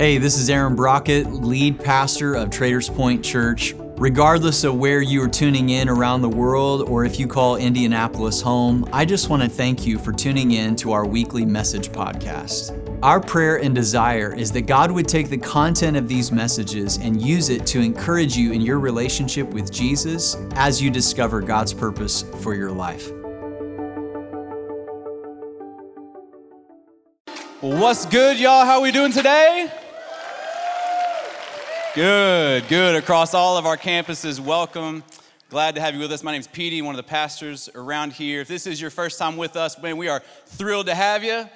Hey, this is Aaron Brockett, lead pastor of Traders Point Church. Regardless of where you are tuning in around the world or if you call Indianapolis home, I just want to thank you for tuning in to our weekly message podcast. Our prayer and desire is that God would take the content of these messages and use it to encourage you in your relationship with Jesus as you discover God's purpose for your life. What's good, y'all? How are we doing today? Good, good. Across all of our campuses, welcome. Glad to have you with us. My name is Petey, one of the pastors around here. If this is your first time with us, man, we are thrilled to have you.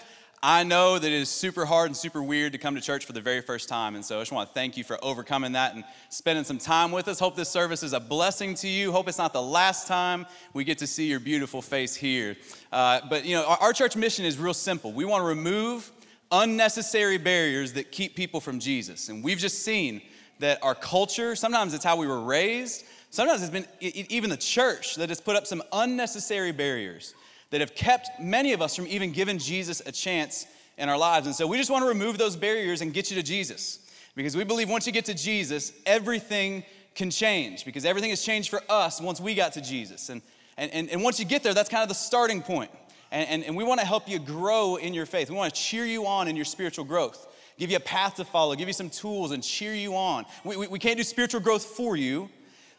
I know that it is super hard and super weird to come to church for the very first time. And so I just want to thank you for overcoming that and spending some time with us. Hope this service is a blessing to you. Hope it's not the last time we get to see your beautiful face here. Uh, but, you know, our, our church mission is real simple. We want to remove unnecessary barriers that keep people from Jesus. And we've just seen that our culture, sometimes it's how we were raised, sometimes it's been even the church that has put up some unnecessary barriers that have kept many of us from even giving Jesus a chance in our lives. And so we just want to remove those barriers and get you to Jesus. Because we believe once you get to Jesus, everything can change. Because everything has changed for us once we got to Jesus. And, and, and, once you get there, that's kind of the starting point. And, and, and we want to help you grow in your faith. We want to cheer you on in your spiritual growth give you a path to follow, give you some tools, and cheer you on. We, we, we can't do spiritual growth for you,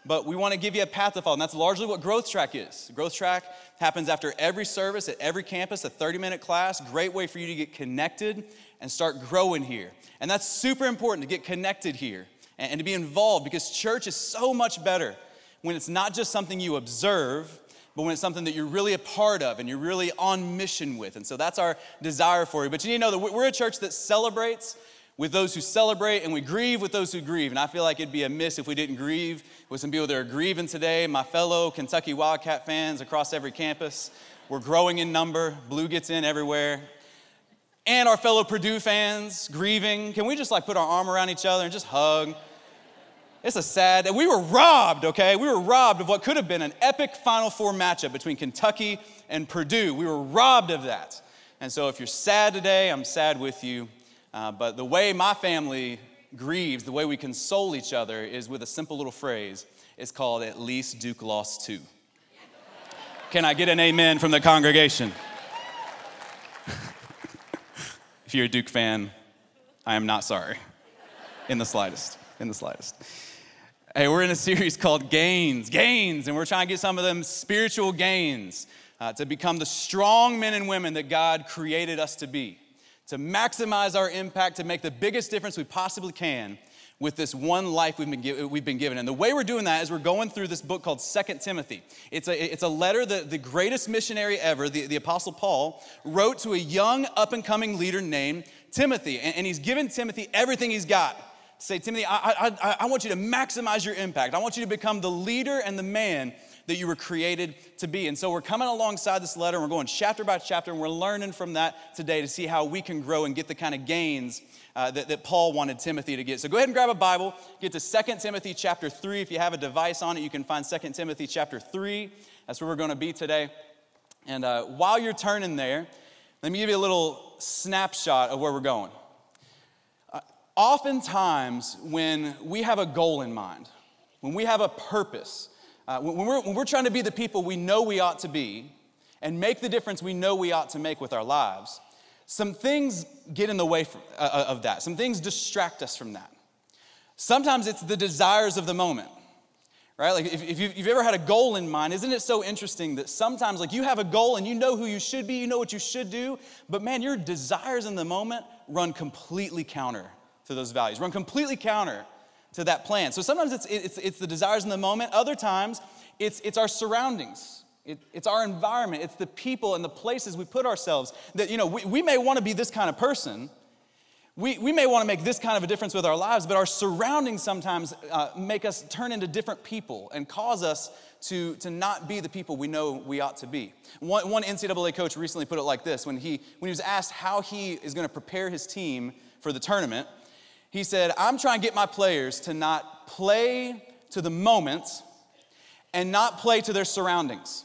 but we want to give you a path to follow. And that's largely what Growth Track is. Growth Track happens after every service at every campus, a 30 minute class. Great way for you to get connected and start growing here. And that's super important to get connected here and, and to be involved because church is so much better when it's not just something you observe, but when it's something that you're really a part of and you're really on mission with. And so that's our desire for you. But you need to know that we're a church that celebrates with those who celebrate and we grieve with those who grieve. And I feel like it'd be a miss if we didn't grieve with some people that are grieving today. My fellow Kentucky Wildcat fans across every campus. We're growing in number. Blue gets in everywhere. And our fellow Purdue fans grieving. Can we just like put our arm around each other and just hug? It's a sad, we were robbed, okay? We were robbed of what could have been an epic Final Four matchup between Kentucky and Purdue. We were robbed of that. And so if you're sad today, I'm sad with you. Uh, but the way my family grieves, the way we console each other is with a simple little phrase. It's called At least Duke lost two. Can I get an amen from the congregation? if you're a Duke fan, I am not sorry in the slightest. In the slightest. Hey, we're in a series called Gains, Gains, and we're trying to get some of them spiritual gains uh, to become the strong men and women that God created us to be, to maximize our impact, to make the biggest difference we possibly can with this one life we've been, we've been given. And the way we're doing that is we're going through this book called Second Timothy. It's a, it's a letter that the greatest missionary ever, the, the Apostle Paul, wrote to a young up and coming leader named Timothy. And, and he's given Timothy everything he's got say, Timothy, I, I, I want you to maximize your impact. I want you to become the leader and the man that you were created to be. And so we're coming alongside this letter and we're going chapter by chapter and we're learning from that today to see how we can grow and get the kind of gains uh, that, that Paul wanted Timothy to get. So go ahead and grab a Bible, get to 2 Timothy chapter 3. If you have a device on it, you can find 2 Timothy chapter 3. That's where we're going to be today. And uh, while you're turning there, let me give you a little snapshot of where we're going oftentimes when we have a goal in mind, when we have a purpose, uh, when, we're, when we're trying to be the people we know we ought to be and make the difference we know we ought to make with our lives, some things get in the way from, uh, uh of that. Some things distract us from that. Sometimes it's the desires of the moment, right? Like if, if you've ever had a goal in mind, isn't it so interesting that sometimes, like you have a goal and you know who you should be, you know what you should do, but man, your desires in the moment run completely counter to those values, run completely counter to that plan. So sometimes it's, it's, it's the desires in the moment, other times it's, it's our surroundings. It, it's our environment, it's the people and the places we put ourselves. That, you know, we, we may want to be this kind of person. We, we may want to make this kind of a difference with our lives, but our surroundings sometimes uh, make us turn into different people and cause us to, to not be the people we know we ought to be. One, one NCAA coach recently put it like this when he, when he was asked how he is going to prepare his team for the tournament, he said, I'm trying to get my players to not play to the moment and not play to their surroundings.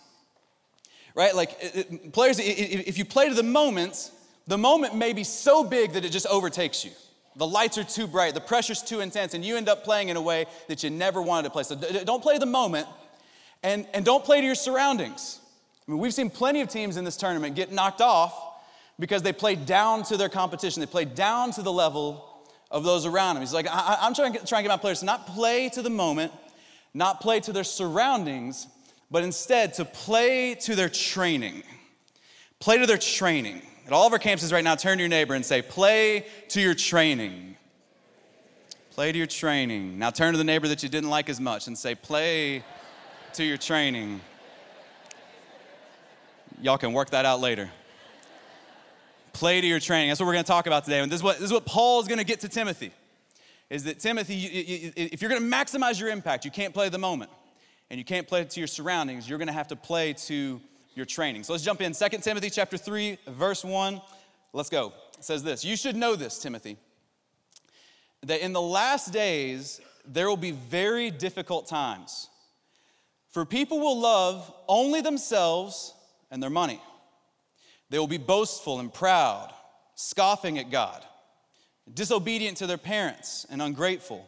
Right? Like, it, it, players, if you play to the moment, the moment may be so big that it just overtakes you. The lights are too bright, the pressure's too intense, and you end up playing in a way that you never wanted to play. So don't play the moment and, and don't play to your surroundings. I mean, we've seen plenty of teams in this tournament get knocked off because they played down to their competition, they played down to the level of those around him. He's like, I, am trying, trying to get my players to not play to the moment, not play to their surroundings, but instead to play to their training. Play to their training. At all of our campuses right now, turn to your neighbor and say, Play to your training. Play to your training. Now turn to the neighbor that you didn't like as much and say, Play to your training. Y'all can work that out later. Play to your training. That's what we're going to talk about today. And this is what, this is what Paul is going to get to Timothy. Is that Timothy, you, you, if you're going to maximize your impact, you can't play the moment and you can't play to your surroundings. You're going to have to play to your training. So let's jump in. 2 Timothy chapter 3, verse 1. Let's go. It says this You should know this, Timothy, that in the last days there will be very difficult times. For people will love only themselves and their money. They will be boastful and proud, scoffing at God, disobedient to their parents, and ungrateful.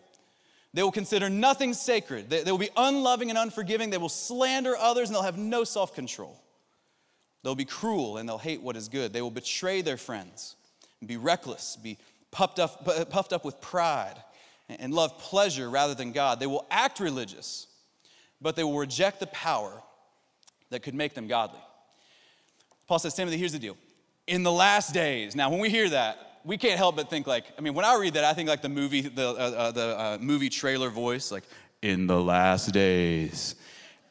They will consider nothing sacred. They, they will be unloving and unforgiving. They will slander others, and they'll have no self control. They'll be cruel, and they'll hate what is good. They will betray their friends, and be reckless, be puffed up, puffed up with pride, and love pleasure rather than God. They will act religious, but they will reject the power that could make them godly. Paul says, Timothy, here's the deal. In the last days, now when we hear that, we can't help but think like, I mean, when I read that, I think like the movie, the, uh, uh, the uh, movie trailer voice, like, in the last days.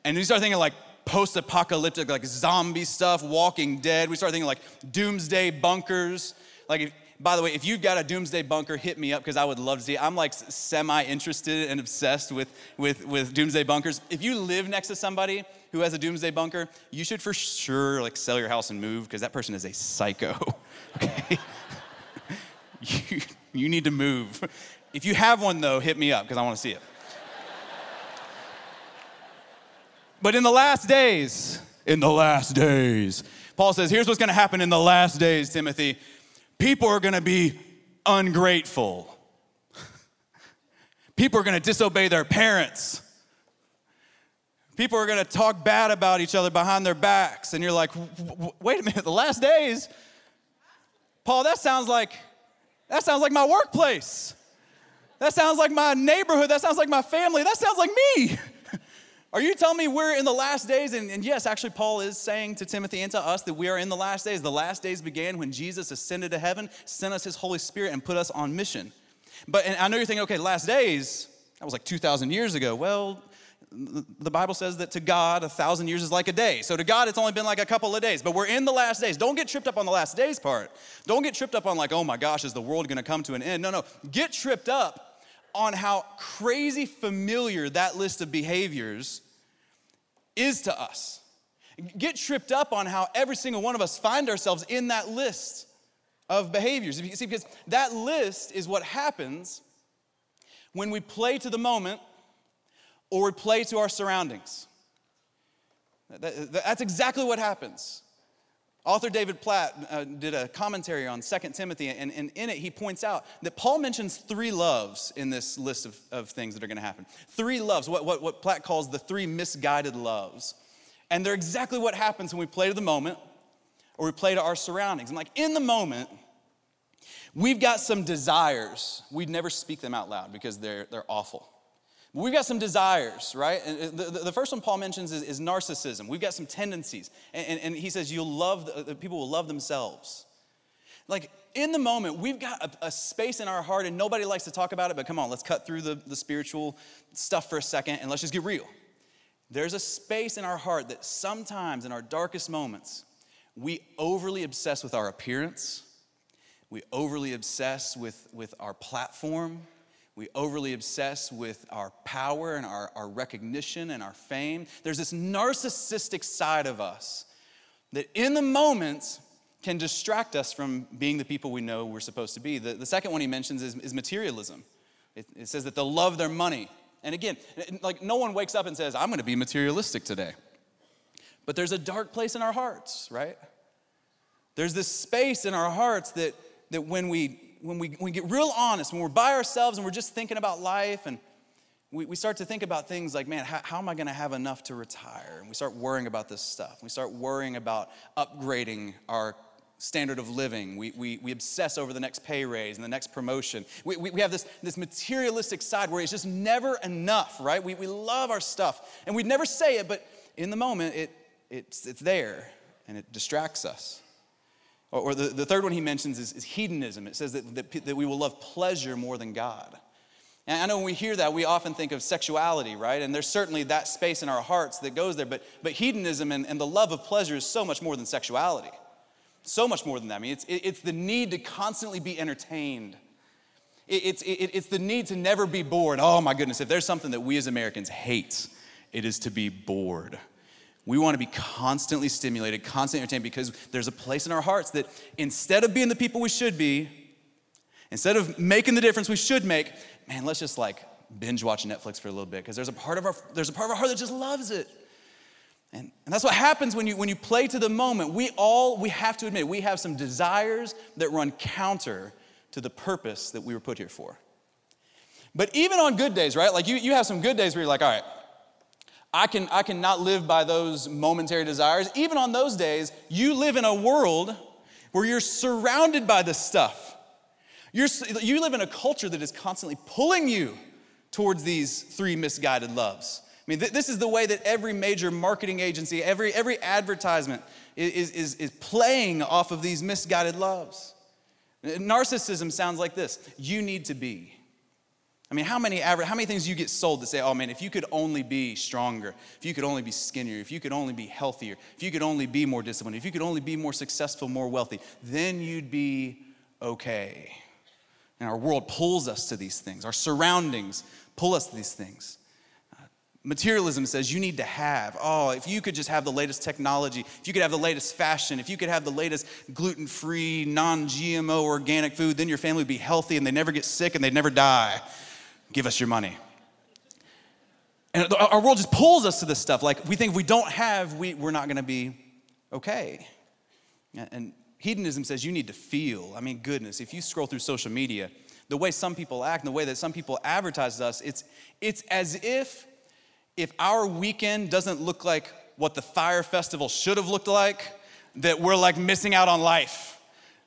And we start thinking like post-apocalyptic, like zombie stuff, Walking Dead. We start thinking like doomsday bunkers. Like, by the way, if you've got a doomsday bunker, hit me up because I would love to see. It. I'm like semi-interested and obsessed with, with, with doomsday bunkers. If you live next to somebody who has a doomsday bunker, you should for sure like sell your house and move because that person is a psycho. Okay? you, you need to move. If you have one though, hit me up because I want to see it. but in the last days, in the last days, Paul says, here's what's going to happen in the last days, Timothy. People are going to be ungrateful. People are going to disobey their parents. People are going to talk bad about each other behind their backs. And you're like, wait a minute, the last days? Paul, that sounds like that sounds like my workplace. That sounds like my neighborhood. That sounds like my family. That sounds like me. Are you telling me we're in the last days? And, and, yes, actually, Paul is saying to Timothy and to us that we are in the last days. The last days began when Jesus ascended to heaven, sent us his Holy Spirit, and put us on mission. But I know you're thinking, okay, last days, that was like 2,000 years ago. Well, the Bible says that to God, a thousand years is like a day. So to God, it's only been like a couple of days. But we're in the last days. Don't get tripped up on the last days part. Don't get tripped up on, like, oh my gosh, is the world to come to an end? No, no. Get tripped up on how crazy familiar that list of behaviors is to us. Get tripped up on how every single one of us find ourselves in that list of behaviors. See, because that list is what happens when we play to the moment or we play to our surroundings. That's exactly what happens. Author David Platt uh, did a commentary on 2 Timothy, and, and, in it he points out that Paul mentions three loves in this list of, of things that are going to happen. Three loves, what, what, what Platt calls the three misguided loves. And they're exactly what happens when we play to the moment or we play to our surroundings. And like in the moment, we've got some desires. We'd never speak them out loud because they're, they're awful. We've got some desires, right? And uh, the, the first one Paul mentions is, is narcissism. We've got some tendencies. And, and, and he says, you'll love, the, people will love themselves. Like in the moment, we've got a, a, space in our heart, and nobody likes to talk about it, but come on, let's cut through the, the spiritual stuff for a second and let's just get real. There's a space in our heart that sometimes in our darkest moments, we overly obsess with our appearance, we overly obsess with, with our platform, we overly obsess with our power and our, our recognition and our fame. There's this narcissistic side of us that in the moment can distract us from being the people we know we're supposed to be. The, the second one he mentions is, is materialism. It, it says that they'll love their money. And again, like no one wakes up and says, I'm gonna be materialistic today. But there's a dark place in our hearts, right? There's this space in our hearts that, that when we when we, when we get real honest, when we're by ourselves and we're just thinking about life and we, we start to think about things like, man, how, how am I going to have enough to retire? And we start worrying about this stuff. We start worrying about upgrading our standard of living. We, we, we obsess over the next pay raise and the next promotion. We, we, we have this, this materialistic side where it's just never enough, right? We, we love our stuff. And we'd never say it, but in the moment, it, it's, it's there and it distracts us. Or, or the, the third one he mentions is, is hedonism. It says that, that, that we will love pleasure more than God. And I know when we hear that, we often think of sexuality, right? And there's certainly that space in our hearts that goes there. But, but hedonism and, and the love of pleasure is so much more than sexuality. So much more than that. I mean, it's, it's the need to constantly be entertained. It's, it's the need to never be bored. Oh my goodness, if there's something that we as Americans hate, it is to be bored. We want to be constantly stimulated, constantly entertained because there's a place in our hearts that instead of being the people we should be, instead of making the difference we should make, man, let's just like binge watch Netflix for a little bit because there's a part of our there's a part of our heart that just loves it. And, and that's what happens when you, when you play to the moment. We all, we have to admit, we have some desires that run counter to the purpose that we were put here for. But even on good days, right? Like you, you have some good days where you're like, all right, I can, I can not live by those momentary desires. Even on those days, you live in a world where you're surrounded by this stuff. You're, you live in a culture that is constantly pulling you towards these three misguided loves. I mean, th- this is the way that every major marketing agency, every, every advertisement is, is, is playing off of these misguided loves. Narcissism sounds like this you need to be. I mean, how many, average, how many things you get sold to say, oh man, if you could only be stronger, if you could only be skinnier, if you could only be healthier, if you could only be more disciplined, if you could only be more successful, more wealthy, then you'd be okay. And our world pulls us to these things, our surroundings pull us to these things. Uh, materialism says you need to have, oh, if you could just have the latest technology, if you could have the latest fashion, if you could have the latest gluten free, non GMO organic food, then your family would be healthy and they'd never get sick and they'd never die. Give us your money. And our world just pulls us to this stuff. Like we think if we don't have, we, we're not gonna be okay. And hedonism says you need to feel. I mean, goodness, if you scroll through social media, the way some people act and the way that some people advertise us, it's, it's as if if our weekend doesn't look like what the Fyre Festival should have looked like, that we're like missing out on life.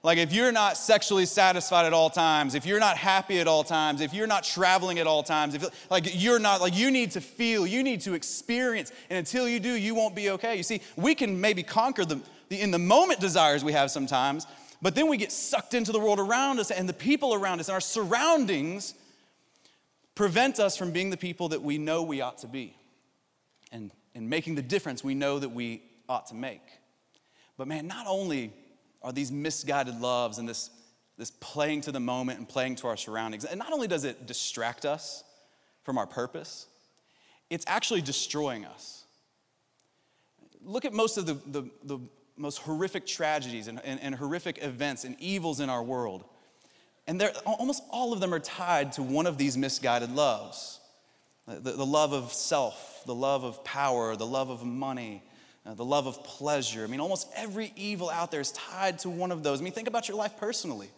Like, if you're not sexually satisfied at all times, if you're not happy at all times, if you're not traveling at all times, if like you're not, like you need to feel, you need to experience, and until you do, you won't be okay. You see, we can maybe conquer the, the in the moment desires we have sometimes, but then we get sucked into the world around us and the people around us and our surroundings prevent us from being the people that we know we ought to be and, and making the difference we know that we ought to make. But man, not only are these misguided loves and this, this playing to the moment and playing to our surroundings, and not only does it distract us from our purpose, it's actually destroying us. Look at most of the, the, the most horrific tragedies and, and, and horrific events and evils in our world. And almost all of them are tied to one of these misguided loves the, the love of self, the love of power, the love of money, uh, the love of pleasure. I mean, almost every evil out there is tied to one of those. I mean, think about your life personally.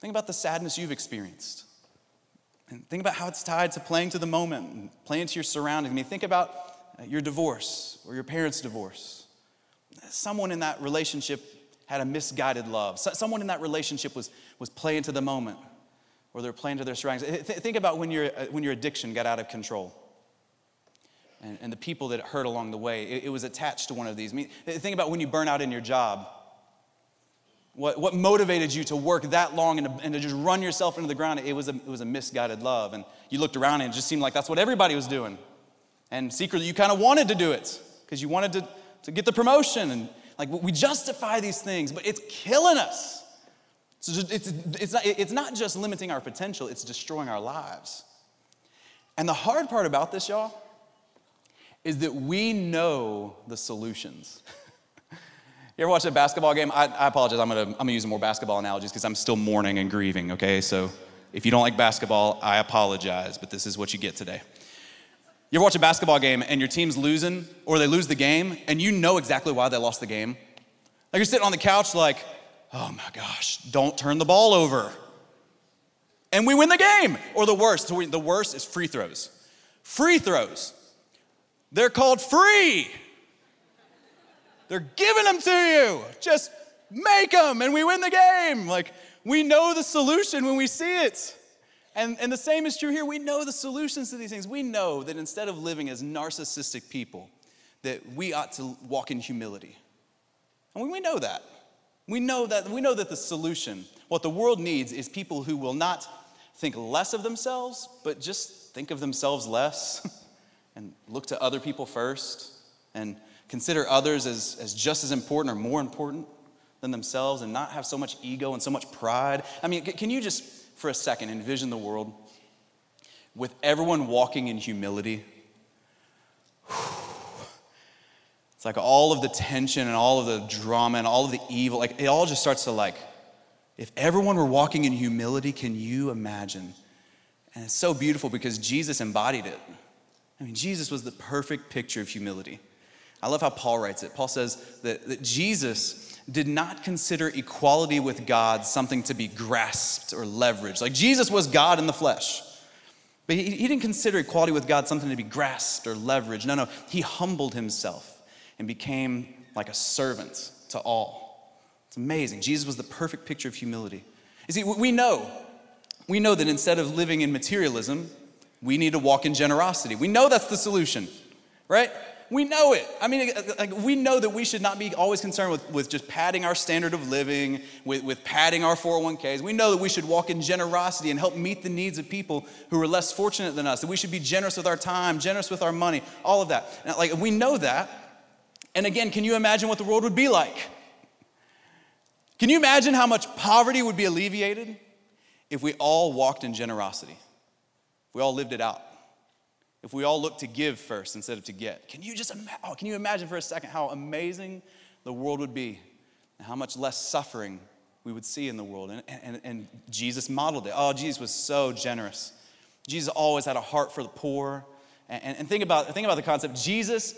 Think about the sadness you've experienced. And think about how it's tied to playing to the moment and playing to your surroundings. I mean, think about uh, your divorce or your parents' divorce. Someone in that relationship had a misguided love. Someone in that relationship was, was playing to the moment or they're playing to their surroundings. think about when, your uh, when your addiction got out of control and, and the people that it hurt along the way. It, it, was attached to one of these. I mean, think about when you burn out in your job. What, what motivated you to work that long and to, and to just run yourself into the ground? It was, a, it was a misguided love. And you looked around and it just seemed like that's what everybody was doing. And secretly, you kind of wanted to do it because you wanted to, to get the promotion. And like we justify these things, but it's killing us. So it's, it's, not, it's not just limiting our potential, it's destroying our lives. And the hard part about this, y'all, is that we know the solutions. you ever watch a basketball game? I, I apologize, I'm gonna, I'm gonna use more basketball analogies because I'm still mourning and grieving, okay? So if you don't like basketball, I apologize, but this is what you get today. You ever watch a basketball game and your team's losing or they lose the game and you know exactly why they lost the game? Like you're sitting on the couch like, oh my gosh, don't turn the ball over. And we win the game. Or the worst, the worst is free throws. Free throws. They're called free. They're giving them to you. Just make them and we win the game. Like, we know the solution when we see it. And, and the same is true here. We know the solutions to these things. We know that instead of living as narcissistic people, that we ought to walk in humility. And we know that. We know that we know that the solution, what the world needs, is people who will not think less of themselves, but just think of themselves less and look to other people first and consider others as, as just as important or more important than themselves and not have so much ego and so much pride. I mean, can you just for a second envision the world with everyone walking in humility? It's like all of the tension and all of the drama and all of the evil, like it all just starts to like, if everyone were walking in humility, can you imagine? And it's so beautiful because Jesus embodied it. I mean, Jesus was the perfect picture of humility. I love how Paul writes it. Paul says that, that Jesus did not consider equality with God something to be grasped or leveraged. Like Jesus was God in the flesh. But he, he didn't consider equality with God something to be grasped or leveraged. No, no. He humbled himself and became like a servant to all. It's amazing. Jesus was the perfect picture of humility. You see, we know, we know that instead of living in materialism, we need to walk in generosity. We know that's the solution, right? We know it. I mean, like, we know that we should not be always concerned with, with just padding our standard of living, with, with padding our 401ks. We know that we should walk in generosity and help meet the needs of people who are less fortunate than us, that we should be generous with our time, generous with our money, all of that. And like, we know that. And again, can you imagine what the world would be like? Can you imagine how much poverty would be alleviated if we all walked in generosity? We all lived it out. If we all looked to give first instead of to get. Can you just ima- oh, can you imagine for a second how amazing the world would be and how much less suffering we would see in the world? And, and, and Jesus modeled it. Oh, Jesus was so generous. Jesus always had a heart for the poor. And, and, think, about, think about the concept. Jesus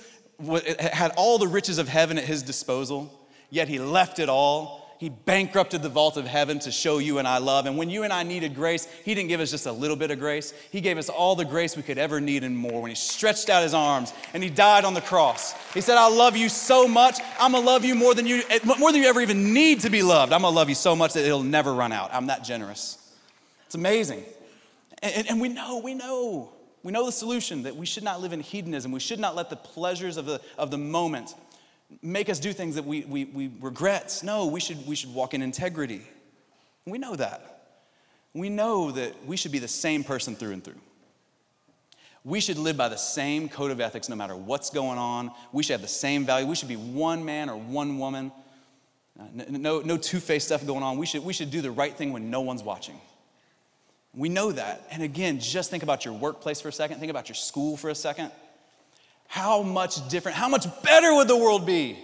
had all the riches of heaven at his disposal, yet he left it all. He bankrupted the vault of heaven to show you and I love. And when you and I needed grace, he didn't give us just a little bit of grace. He gave us all the grace we could ever need and more when he stretched out his arms and he died on the cross. He said, I love you so much. I'm gonna love you more than you eh, more than you ever even need to be loved. I'm gonna love you so much that it'll never run out. I'm that generous. It's amazing. And, and we know, we know we know the solution that we should not live in hedonism. We should not let the pleasures of the, of the moment make us do things that we, we, we regret. No, we should, we should walk in integrity. We know that. We know that we should be the same person through and through. We should live by the same code of ethics no matter what's going on. We should have the same value. We should be one man or one woman. Uh, no, no two faced stuff going on. We should, we should do the right thing when no one's watching. We know that. And again, just think about your workplace for a second, think about your school for a second. How much different, how much better would the world be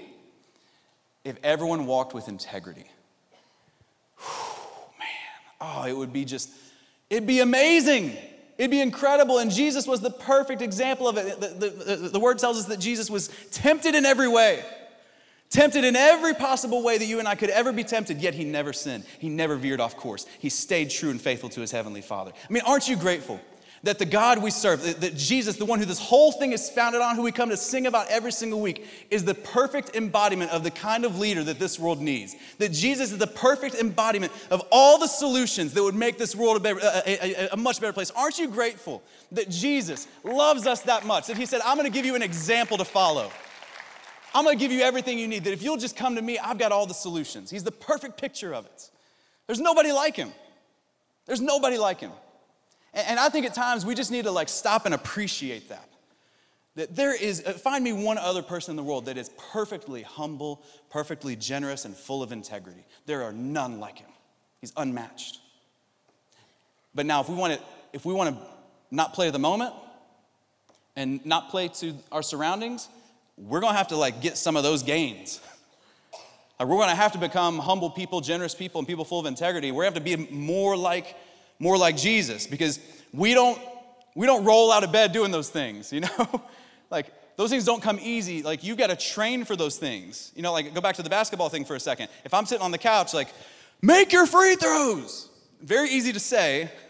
if everyone walked with integrity? Whew, man, oh, it would be just, it'd be amazing. It'd be incredible. And Jesus was the perfect example of it. The, the, the, the word tells us that Jesus was tempted in every way. Tempted in every possible way that you and I could ever be tempted, yet he never sinned. He never veered off course. He stayed true and faithful to his heavenly Father. I mean, aren't you grateful that the God we serve, that, Jesus, the one who this whole thing is founded on, who we come to sing about every single week, is the perfect embodiment of the kind of leader that this world needs? That Jesus is the perfect embodiment of all the solutions that would make this world a, better, a, a, a much better place. Aren't you grateful that Jesus loves us that much, that he said, I'm gonna give you an example to follow? I'm gonna give you everything you need. That if you'll just come to me, I've got all the solutions. He's the perfect picture of it. There's nobody like him. There's nobody like him. And I think at times we just need to like stop and appreciate that. That there is, uh, find me one other person in the world that is perfectly humble, perfectly generous, and full of integrity. There are none like him. He's unmatched. But now, if we want to, if we want to not play the moment and not play to our surroundings, we're gonna have to like get some of those gains. Like we're gonna have to become humble people, generous people, and people full of integrity. We're gonna have to be more like, more like Jesus because we don't we don't roll out of bed doing those things, you know? like those things don't come easy. Like, you've got to train for those things. You know, like, go back to the basketball thing for a second. If I'm sitting on the couch, like, make your free throws, very easy to say.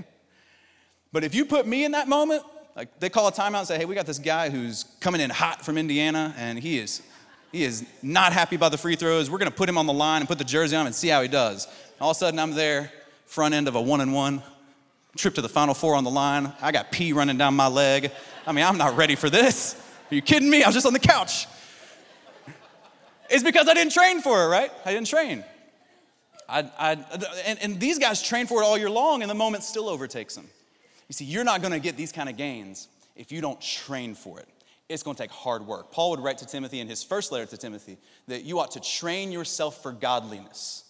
But if you put me in that moment, like, they call a timeout and say, hey, we got this guy who's coming in hot from Indiana, and he is. He is not happy about the free throws. We're going to put him on the line and put the jersey on him and see how he does. All of a sudden, I'm there, front end of a one and one, trip to the final four on the line. I got pee running down my leg. I mean, I'm not ready for this. Are you kidding me? I was just on the couch. It's because I didn't train for it, right? I didn't train. I, I, and, and these guys train for it all year long, and the moment still overtakes them. You see, you're not gonna get these kind of gains if you don't train for it. It's gonna take hard work. Paul would write to Timothy in his first letter to Timothy that you ought to train yourself for godliness.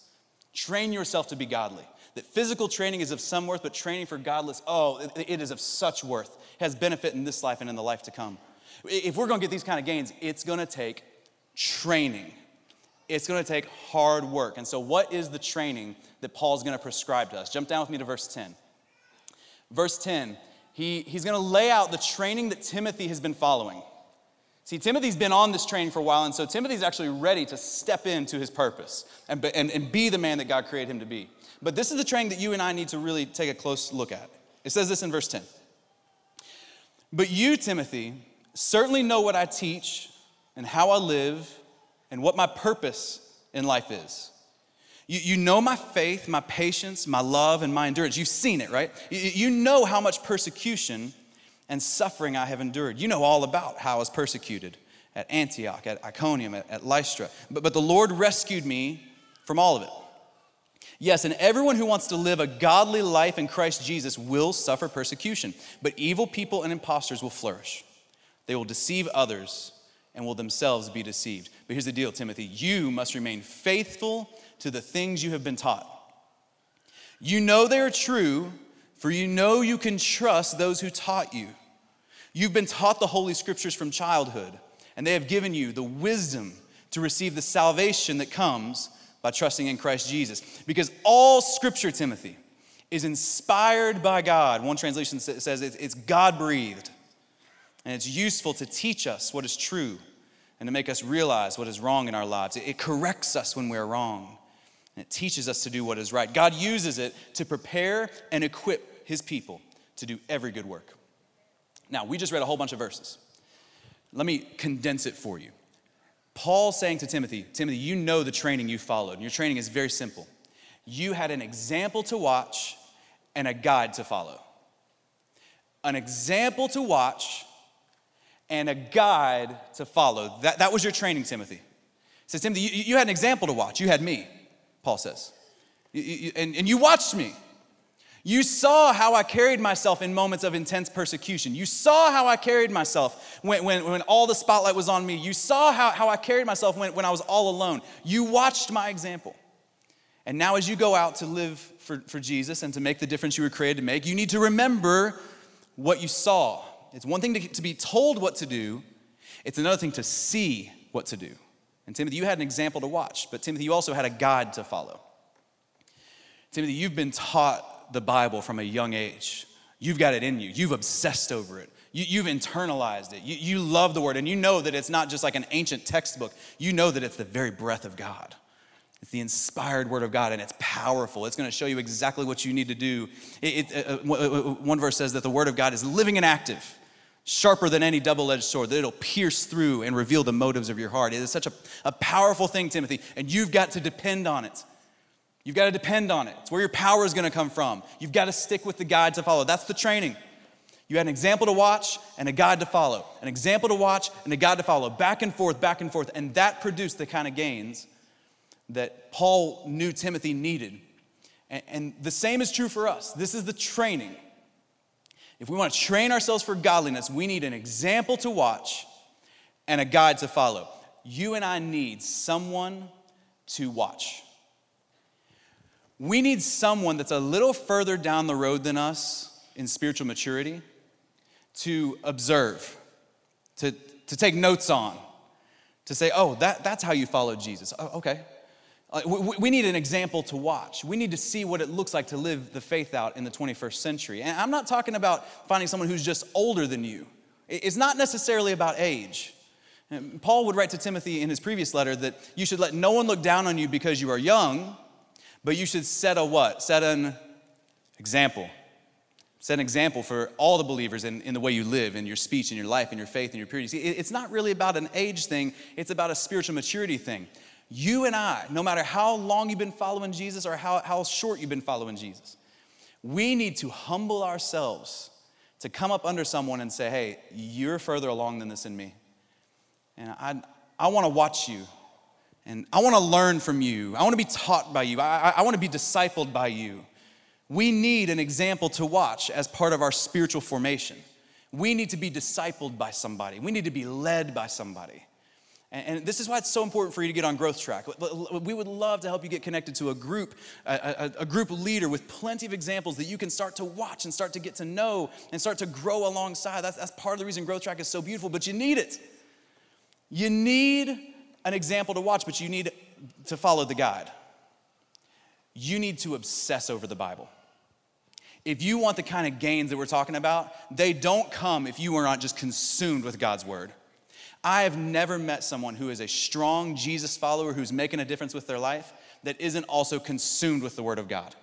Train yourself to be godly. That physical training is of some worth, but training for godliness, oh, it, it is of such worth. It has benefit in this life and in the life to come. If we're gonna get these kind of gains, it's gonna take training. It's gonna take hard work. And so, what is the training that Paul's gonna prescribe to us? Jump down with me to verse 10. Verse 10, he, he's gonna lay out the training that Timothy has been following. See, Timothy's been on this train for a while, and so Timothy's actually ready to step into his purpose and, and, and be the man that God created him to be. But this is the train that you and I need to really take a close look at. It says this in verse 10. But you, Timothy, certainly know what I teach and how I live and what my purpose in life is. You, you know my faith, my patience, my love, and my endurance. You've seen it, right? You, you know how much persecution and suffering I have endured. You know all about how I was persecuted at Antioch, at Iconium, at, at Lystra. But, but the Lord rescued me from all of it. Yes, and everyone who wants to live a godly life in Christ Jesus will suffer persecution, but evil people and impostors will flourish. They will deceive others and will themselves be deceived. But here's the deal, Timothy you must remain faithful to the things you have been taught. You know they are true, for you know you can trust those who taught you. You've been taught the Holy Scriptures from childhood, and they have given you the wisdom to receive the salvation that comes by trusting in Christ Jesus. Because all Scripture, Timothy, is inspired by God. One translation says it's God breathed, and it's useful to teach us what is true and to make us realize what is wrong in our lives. It corrects us when we're wrong, it teaches us to do what is right. God uses it to prepare and equip His people to do every good work. Now, we just read a whole bunch of verses. Let me condense it for you. Paul saying to Timothy, Timothy, you know the training you followed, your training is very simple. You had an example to watch and a guide to follow. An example to watch and a guide to follow. That, that was your training, Timothy. Says, Timothy, you, you, had an example to watch. You had me, Paul says. You, you, and, and you watched me. You saw how I carried myself in moments of intense persecution. You saw how I carried myself when, when, when all the spotlight was on me. You saw how, how I carried myself when, when I was all alone. You watched my example. And now, as you go out to live for, for Jesus and to make the difference you were created to make, you need to remember what you saw. It's one thing to, to be told what to do, it's another thing to see what to do. And Timothy, you had an example to watch, but Timothy, you also had a guide to follow. Timothy, you've been taught the Bible from a young age. You've got it in you, you've obsessed over it. You, have internalized it. You, you love the word, and you know that it's not just like an ancient textbook. You know that it's the very breath of God. It's the inspired word of God, and it's powerful. It's going to show you exactly what you need to do. It, it, uh, uh, uh, one verse says that the word of God is living and active, sharper than any double edged sword, that it'll pierce through and reveal the motives of your heart. It is such a, a powerful thing, Timothy, and you've got to depend on it. You've got to depend on it. It's where your power is going to come from. You've got to stick with the guide to follow. That's the training. You had an example to watch and a guide to follow. An example to watch and a guide to follow. Back and forth, back and forth. And that produced the kind of gains that Paul knew Timothy needed. And, and the same is true for us. This is the training. If we want to train ourselves for godliness, we need an example to watch and a guide to follow. You and I need someone to watch. We need someone that's a little further down the road than us in spiritual maturity to observe, to, to take notes on, to say, oh, that, that's how you follow Jesus. Oh, okay. Uh, we, we need an example to watch. We need to see what it looks like to live the faith out in the 21st century. And I'm not talking about finding someone who's just older than you. It's not necessarily about age. Paul would write to Timothy in his previous letter that you should let no one look down on you because you are young, but you should set a what? Set an example. Set an example for all the believers in, in the way you live, in your speech, in your life, in your faith, in your purity. See, it's not really about an age thing, it's about a spiritual maturity thing. You and I, no matter how long you've been following Jesus or how, how short you've been following Jesus, we need to humble ourselves to come up under someone and say, hey, you're further along than this in me. And I, I want to watch you. And I want to learn from you. I want to be taught by you. I, I want to be discipled by you. We need an example to watch as part of our spiritual formation. We need to be discipled by somebody. We need to be led by somebody. And, this is why it's so important for you to get on growth track. We would love to help you get connected to a group, a, a, a, group leader with plenty of examples that you can start to watch and start to get to know and start to grow alongside. That's, that's part of the reason growth track is so beautiful, but you need it. You need an example to watch, but you need to follow the guide. You need to obsess over the Bible. If you want the kind of gains that we're talking about, they don't come if you are not just consumed with God's word. I have never met someone who is a strong Jesus follower who's making a difference with their life that isn't also consumed with the Word of God.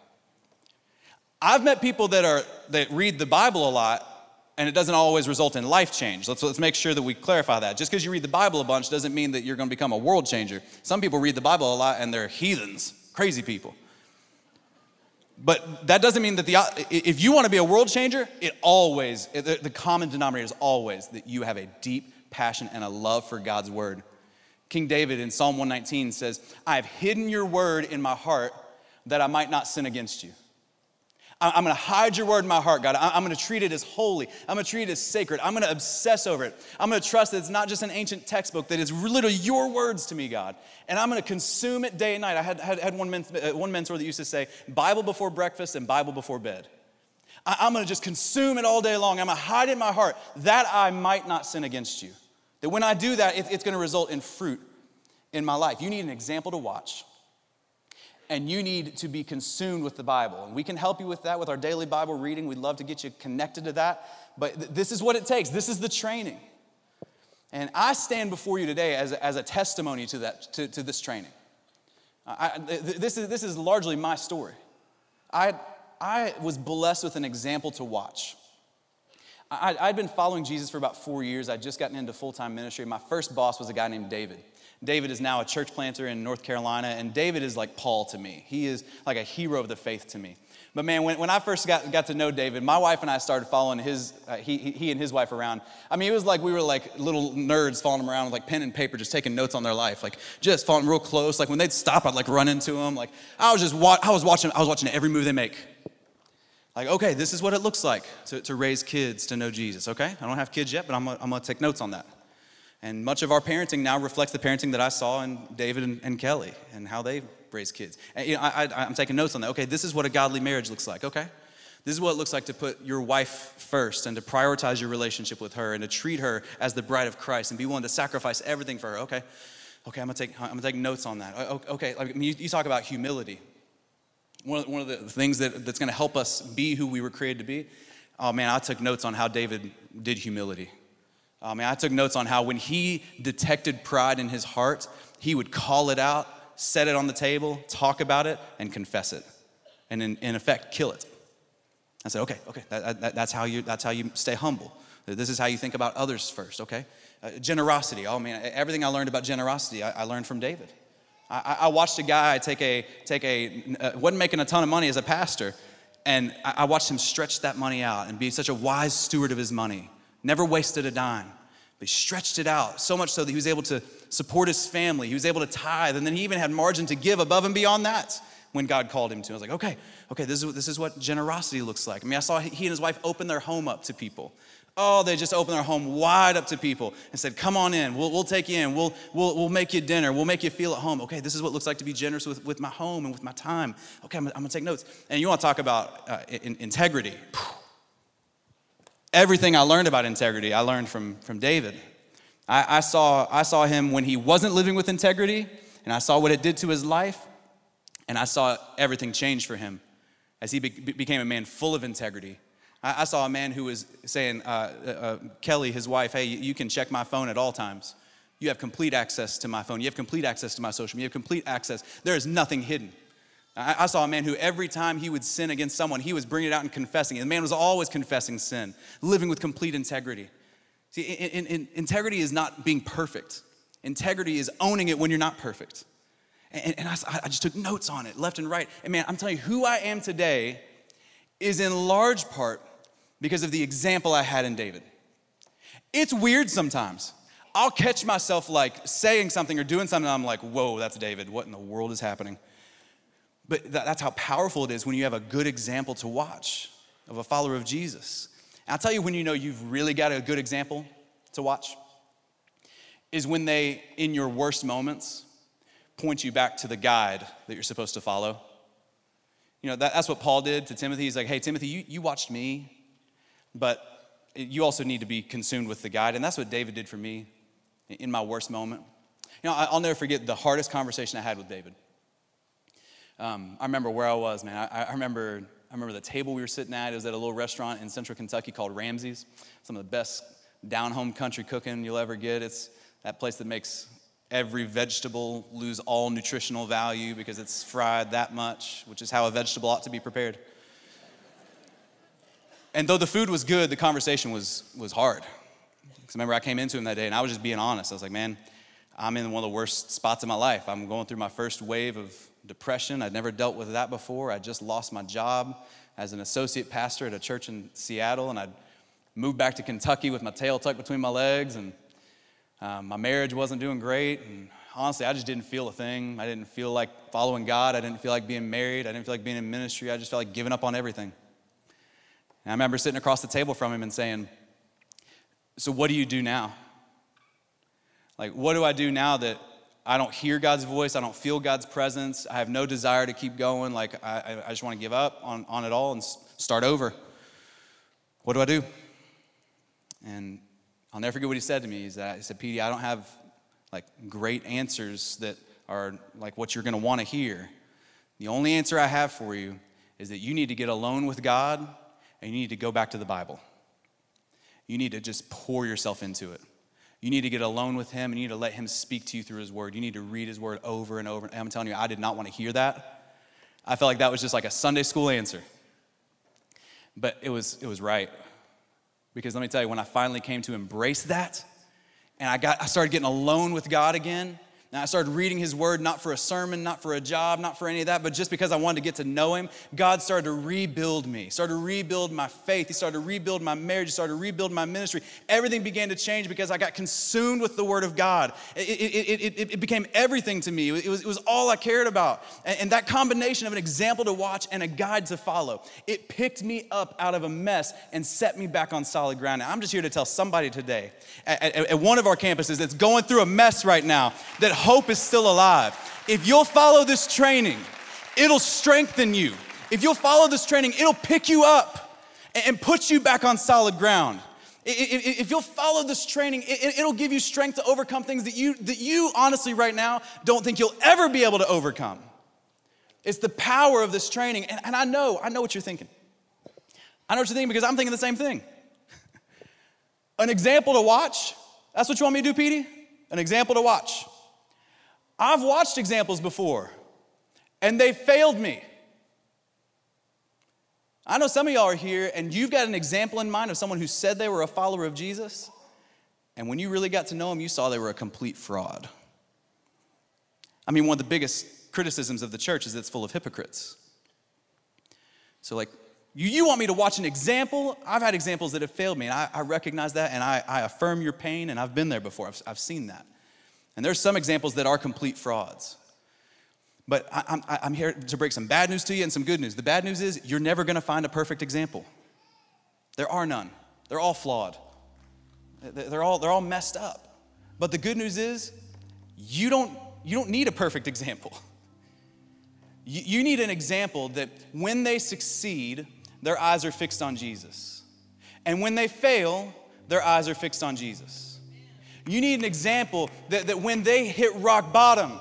I've met people that are that read the Bible a lot and it doesn't always result in life change. Let's, let's make sure that we clarify that. Just because you read the Bible a bunch doesn't mean that you're going to become a world changer. Some people read the Bible a lot and they're heathens, crazy people. But that doesn't mean that the, if you want to be a world changer, it always, the common denominator is always that you have a deep passion and a love for God's word. King David in Psalm 119 says, I have hidden your word in my heart that I might not sin against you. I'm gonna hide your word in my heart, God. I'm gonna treat it as holy. I'm gonna treat it as sacred. I'm gonna obsess over it. I'm gonna trust that it's not just an ancient textbook, that it's literally your words to me, God. And I'm gonna consume it day and night. I had, had, had one, men, uh, one mentor that used to say, Bible before breakfast and Bible before bed. I, am gonna just consume it all day long. I'm gonna hide it in my heart that I might not sin against you. That when I do that, it's going to result in fruit in my life. You need an example to watch, and you need to be consumed with the Bible. And we can help you with that with our daily Bible reading. We'd love to get you connected to that. But th- this is what it takes, this is the training. And I stand before you today as a, as a testimony to, that, to, to this training. I, this, is, this is largely my story. I, I was blessed with an example to watch. I, I'd been following Jesus for about four years. I'd just gotten into full time ministry. My first boss was a guy named David. David is now a church planter in North Carolina, and David is like Paul to me. He is like a hero of the faith to me. But man, when, when I first got, got to know David, my wife and I started following his, uh, he, he and his wife around. I mean, it was like we were like little nerds following them around with like pen and paper, just taking notes on their life, like just following real close. Like when they'd stop, I'd like run into them. Like I was just, wa- I was watching, I was watching every move they make. Like, okay, this is what it looks like to, to raise kids to know Jesus, okay? I don't have kids yet, but I'm gonna, I'm gonna take notes on that. And much of our parenting now reflects the parenting that I saw in David and, and Kelly and how they raise kids. And, you know, I, I, I'm taking notes on that. Okay, this is what a godly marriage looks like, okay? This is what it looks like to put your wife first and to prioritize your relationship with her and to treat her as the bride of Christ and be willing to sacrifice everything for her. Okay, okay, I'm gonna take, I'm gonna take notes on that. Okay, like, you, you talk about humility one of, one of the things that, that's going to help us be who we were created to be. Oh man, I took notes on how David did humility. Oh man, I took notes on how when he detected pride in his heart, he would call it out, set it on the table, talk about it, and confess it. And in, in effect, kill it. I said, okay, okay, that, that, that's, how you, that's how you stay humble. This is how you think about others first, okay? Uh, generosity, oh man, everything I learned about generosity, I, I learned from David. I, I watched a guy take a, take a, uh, wasn't making a ton of money as a pastor, and I, I watched him stretch that money out and be such a wise steward of his money. Never wasted a dime, but he stretched it out so much so that he was able to support his family. He was able to tithe, and then he even had margin to give above and beyond that when God called him to. I was like, okay, okay, this is, this is what generosity looks like. I mean, I saw he and his wife open their home up to people. Oh, they just opened their home wide up to people and said, Come on in, we'll, we'll take you in, we'll, we'll, we'll make you dinner, we'll make you feel at home. Okay, this is what it looks like to be generous with, with my home and with my time. Okay, I'm, I'm gonna take notes. And you wanna talk about uh, in, integrity. Everything I learned about integrity, I learned from, from David. I, I, saw, I saw him when he wasn't living with integrity, and I saw what it did to his life, and I saw everything change for him as he be, became a man full of integrity I, I saw a man who was saying, uh, uh, uh, Kelly, his wife, hey, you can check my phone at all times. You have complete access to my phone. You have complete access to my social media. You have complete access. There is nothing hidden. I, I saw a man who every time he would sin against someone, he was bringing it out and confessing. The man was always confessing sin, living with complete integrity. See, in, in, in, integrity is not being perfect. Integrity is owning it when you're not perfect. And, and I, I just took notes on it left and right. And man, I'm telling you, who I am today is in large part because of the example I had in David. It's weird sometimes. I'll catch myself like saying something or doing something, and I'm like, whoa, that's David. What in the world is happening? But that's how powerful it is when you have a good example to watch of a follower of Jesus. And I'll tell you when you know you've really got a good example to watch is when they, in your worst moments, point you back to the guide that you're supposed to follow. You know, that, that's what Paul did to Timothy. He's like, hey, Timothy, you, you watched me, but you also need to be consumed with the guide. And that's what David did for me in my worst moment. You know, I'll never forget the hardest conversation I had with David. Um, I remember where I was, man. I, I, remember, I remember the table we were sitting at. It was at a little restaurant in central Kentucky called Ramsey's. Some of the best down home country cooking you'll ever get. It's that place that makes every vegetable lose all nutritional value because it's fried that much, which is how a vegetable ought to be prepared. And though the food was good, the conversation was, was hard. Because remember, I came into him that day and I was just being honest. I was like, man, I'm in one of the worst spots in my life. I'm going through my first wave of depression. I'd never dealt with that before. I just lost my job as an associate pastor at a church in Seattle, and I'd moved back to Kentucky with my tail tucked between my legs, and um, my marriage wasn't doing great. And honestly, I just didn't feel a thing. I didn't feel like following God. I didn't feel like being married. I didn't feel like being in ministry. I just felt like giving up on everything. And I remember sitting across the table from him and saying, So, what do you do now? Like, what do I do now that I don't hear God's voice. I don't feel God's presence. I have no desire to keep going. Like, I, I just want to give up on, on it all and start over. What do I do? And I'll never forget what he said to me. He said, Petey, I don't have like great answers that are like what you're going to want to hear. The only answer I have for you is that you need to get alone with God and you need to go back to the Bible. You need to just pour yourself into it. You need to get alone with him and you need to let him speak to you through his word. You need to read his word over and over. And I'm telling you, I did not want to hear that. I felt like that was just like a Sunday school answer. But it was, it was right. Because let me tell you, when I finally came to embrace that, and I, got, I started getting alone with God again, and I started reading his word not for a sermon, not for a job, not for any of that, but just because I wanted to get to know him. God started to rebuild me, started to rebuild my faith. He started to rebuild my marriage, he started to rebuild my ministry. Everything began to change because I got consumed with the word of God. It, it, it, it became everything to me. It was, it was all I cared about. And, and that combination of an example to watch and a guide to follow, it picked me up out of a mess and set me back on solid ground. And I'm just here to tell somebody today at, at, at one of our campuses that's going through a mess right now that hope is still alive. If you'll follow this training, it'll strengthen you. If you'll follow this training, it'll pick you up and put you back on solid ground. If you'll follow this training, it'll give you strength to overcome things that you, that you honestly right now don't think you'll ever be able to overcome. It's the power of this training. And, I know, I know what you're thinking. I know what you're thinking because I'm thinking the same thing. An example to watch, that's what you want me to do, Petey? An example to watch. I've watched examples before, and they failed me. I know some of y'all are here, and you've got an example in mind of someone who said they were a follower of Jesus, and when you really got to know them, you saw they were a complete fraud. I mean, one of the biggest criticisms of the church is it's full of hypocrites. So, like, you, you want me to watch an example? I've had examples that have failed me, and I, I recognize that, and I, I affirm your pain, and I've been there before. I've, I've seen that. And there's some examples that are complete frauds. But I, am here to break some bad news to you and some good news. The bad news is you're never gonna find a perfect example. There are none, they're all flawed, they're all, they're all messed up. But the good news is you don't, you don't need a perfect example. You, you need an example that when they succeed, their eyes are fixed on Jesus. And when they fail, their eyes are fixed on Jesus. You need an example that, that when they hit rock bottom,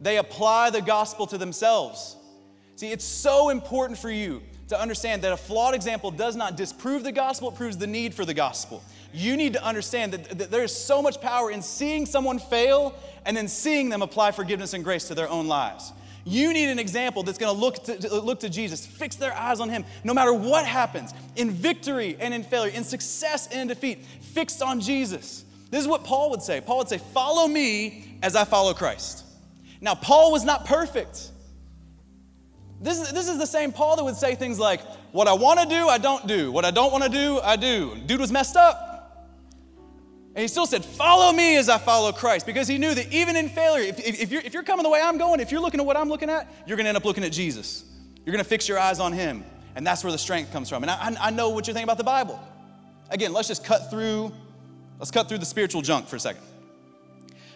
they apply the gospel to themselves. See, it's so important for you to understand that a flawed example does not disprove the gospel, it proves the need for the gospel. You need to understand that, that there is so much power in seeing someone fail and then seeing them apply forgiveness and grace to their own lives. You need an example that's going to look to look to Jesus, fix their eyes on him, no matter what happens, in victory and in failure, in success and in defeat, fixed on Jesus. This is what Paul would say. Paul would say, Follow me as I follow Christ. Now, Paul was not perfect. This is, this is the same Paul that would say things like, What I want to do, I don't do. What I don't want to do, I do. Dude was messed up. And he still said, Follow me as I follow Christ, because he knew that even in failure, if, if, if, you're, if you're coming the way I'm going, if you're looking at what I'm looking at, you're going to end up looking at Jesus. You're going to fix your eyes on him. And that's where the strength comes from. And I, I know what you're thinking about the Bible. Again, let's just cut through, let's cut through the spiritual junk for a second.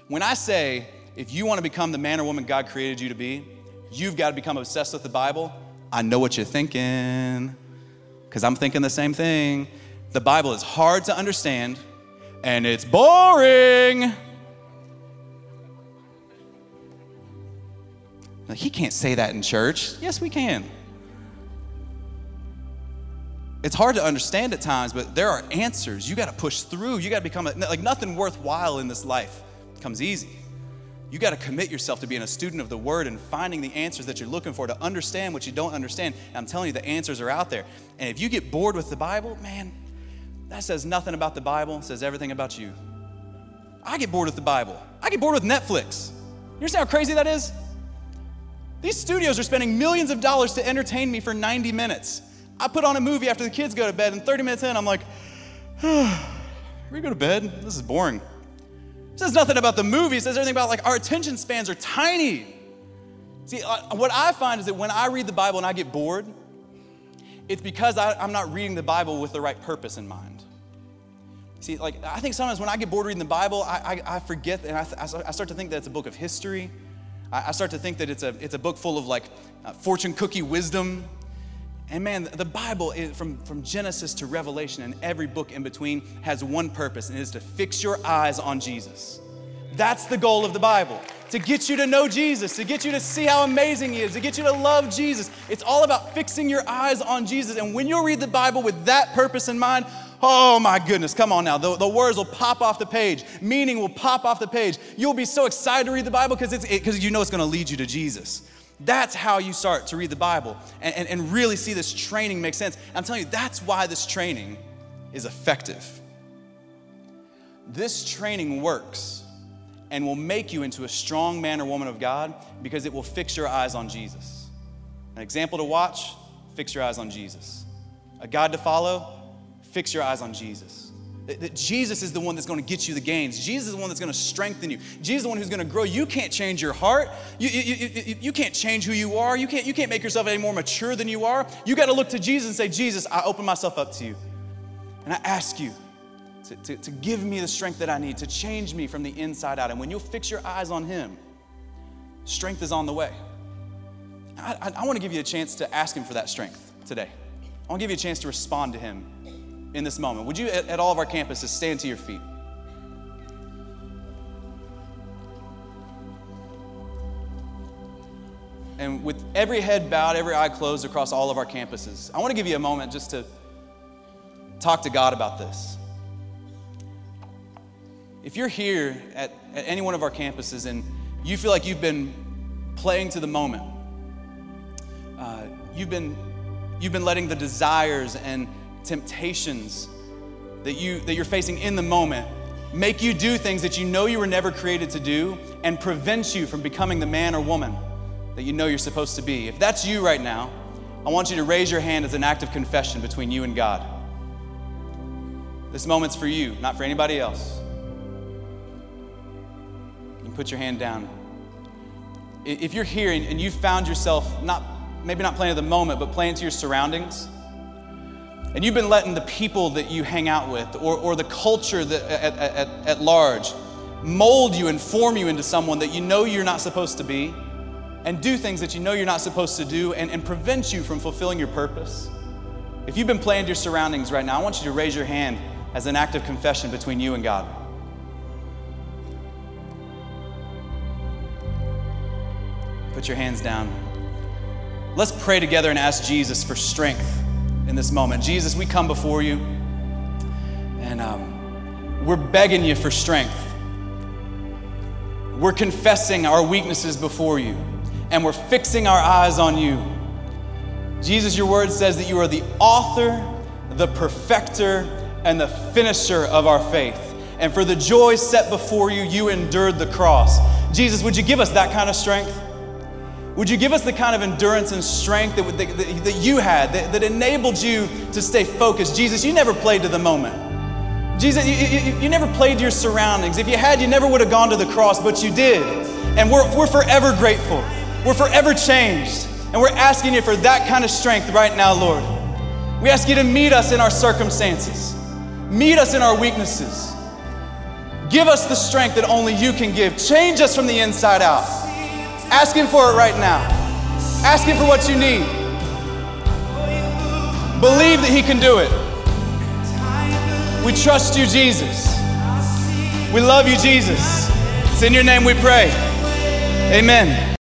When I say, if you want to become the man or woman God created you to be, you've got to become obsessed with the Bible, I know what you're thinking, because I'm thinking the same thing. The Bible is hard to understand and it's boring. Now, he can't say that in church. Yes, we can. It's hard to understand at times, but there are answers. You got to push through. You got to become a, like nothing worthwhile in this life comes easy. You got to commit yourself to being a student of the word and finding the answers that you're looking for to understand what you don't understand. And I'm telling you, the answers are out there. And if you get bored with the Bible, man, that says nothing about the Bible, says everything about you. I get bored with the Bible. I get bored with Netflix. You understand how crazy that is? These studios are spending millions of dollars to entertain me for 90 minutes. I put on a movie after the kids go to bed, and 30 minutes in, I'm like, we go to bed? This is boring. It says nothing about the movie, it says everything about like our attention spans are tiny. See, uh, what I find is that when I read the Bible and I get bored, it's because I, am not reading the Bible with the right purpose in mind. See, like, I think sometimes when I get bored reading the Bible, I, I, I forget and I, I, start to think that it's a book of history. I, I start to think that it's a, it's a book full of like uh, fortune cookie wisdom. And man, the Bible, is, from, from Genesis to Revelation and every book in between, has one purpose, and it is to fix your eyes on Jesus. That's the goal of the Bible to get you to know Jesus, to get you to see how amazing He is, to get you to love Jesus. It's all about fixing your eyes on Jesus. And when you read the Bible with that purpose in mind, oh my goodness, come on now. The, the words will pop off the page, meaning will pop off the page. You'll be so excited to read the Bible because it's it, because you know it's going to lead you to Jesus. That's how you start to read the Bible and, and, and really see this training make sense. I'm telling you, that's why this training is effective. This training works and will make you into a strong man or woman of God because it will fix your eyes on Jesus. An example to watch, fix your eyes on Jesus. A God to follow, fix your eyes on Jesus. That Jesus is the one that's going to get you the gains. Jesus is the one that's going to strengthen you. Jesus is the one who's going to grow. You can't change your heart. You, you, you, you, can't change who you are. You can't, you can't make yourself any more mature than you are. You got to look to Jesus and say, Jesus, I open myself up to you. And I ask you, to, to, to give me the strength that I need, to change me from the inside out. And when you'll fix your eyes on Him, strength is on the way. I, I, I want to give you a chance to ask Him for that strength today. I want to give you a chance to respond to Him in this moment. Would you, at, at all of our campuses, stand to your feet? And with every head bowed, every eye closed across all of our campuses, I want to give you a moment just to talk to God about this. If you're here at, at any one of our campuses and you feel like you've been playing to the moment, uh, you've, been, you've been letting the desires and temptations that, you, that you're facing in the moment make you do things that you know you were never created to do and prevent you from becoming the man or woman that you know you're supposed to be. If that's you right now, I want you to raise your hand as an act of confession between you and God. This moment's for you, not for anybody else You put your hand down. If you're here and you found yourself not maybe not playing at the moment, but playing to your surroundings, and you've been letting the people that you hang out with or, or the culture that, at, at, at large mold you and form you into someone that you know you're not supposed to be, and do things that you know you're not supposed to do, and, and prevent you from fulfilling your purpose. If you've been playing your surroundings right now, I want you to raise your hand as an act of confession between you and God. Put your hands down. let's pray together and ask Jesus for strength in this moment. Jesus, we come before you and um, we're begging you for strength. We're confessing our weaknesses before you and we're fixing our eyes on you. Jesus, your word says that you are the author, the perfecter, and the finisher of our faith. And for the joy set before you, you endured the cross. Jesus, would you give us that kind of strength? Would you give us the kind of endurance and strength that, that, that you had, that, that, enabled you to stay focused? Jesus, you never played to the moment. Jesus, you, you, you never played to your surroundings. If you had, you never would have gone to the cross, but you did. And we're, we're forever grateful. We're forever changed. And we're asking you for that kind of strength right now, Lord. We ask you to meet us in our circumstances, meet us in our weaknesses. Give us the strength that only you can give. Change us from the inside out. Ask Him for it right now. Ask Him for what you need. Believe that He can do it. We trust you, Jesus. We love you, Jesus. It's in your name we pray. Amen.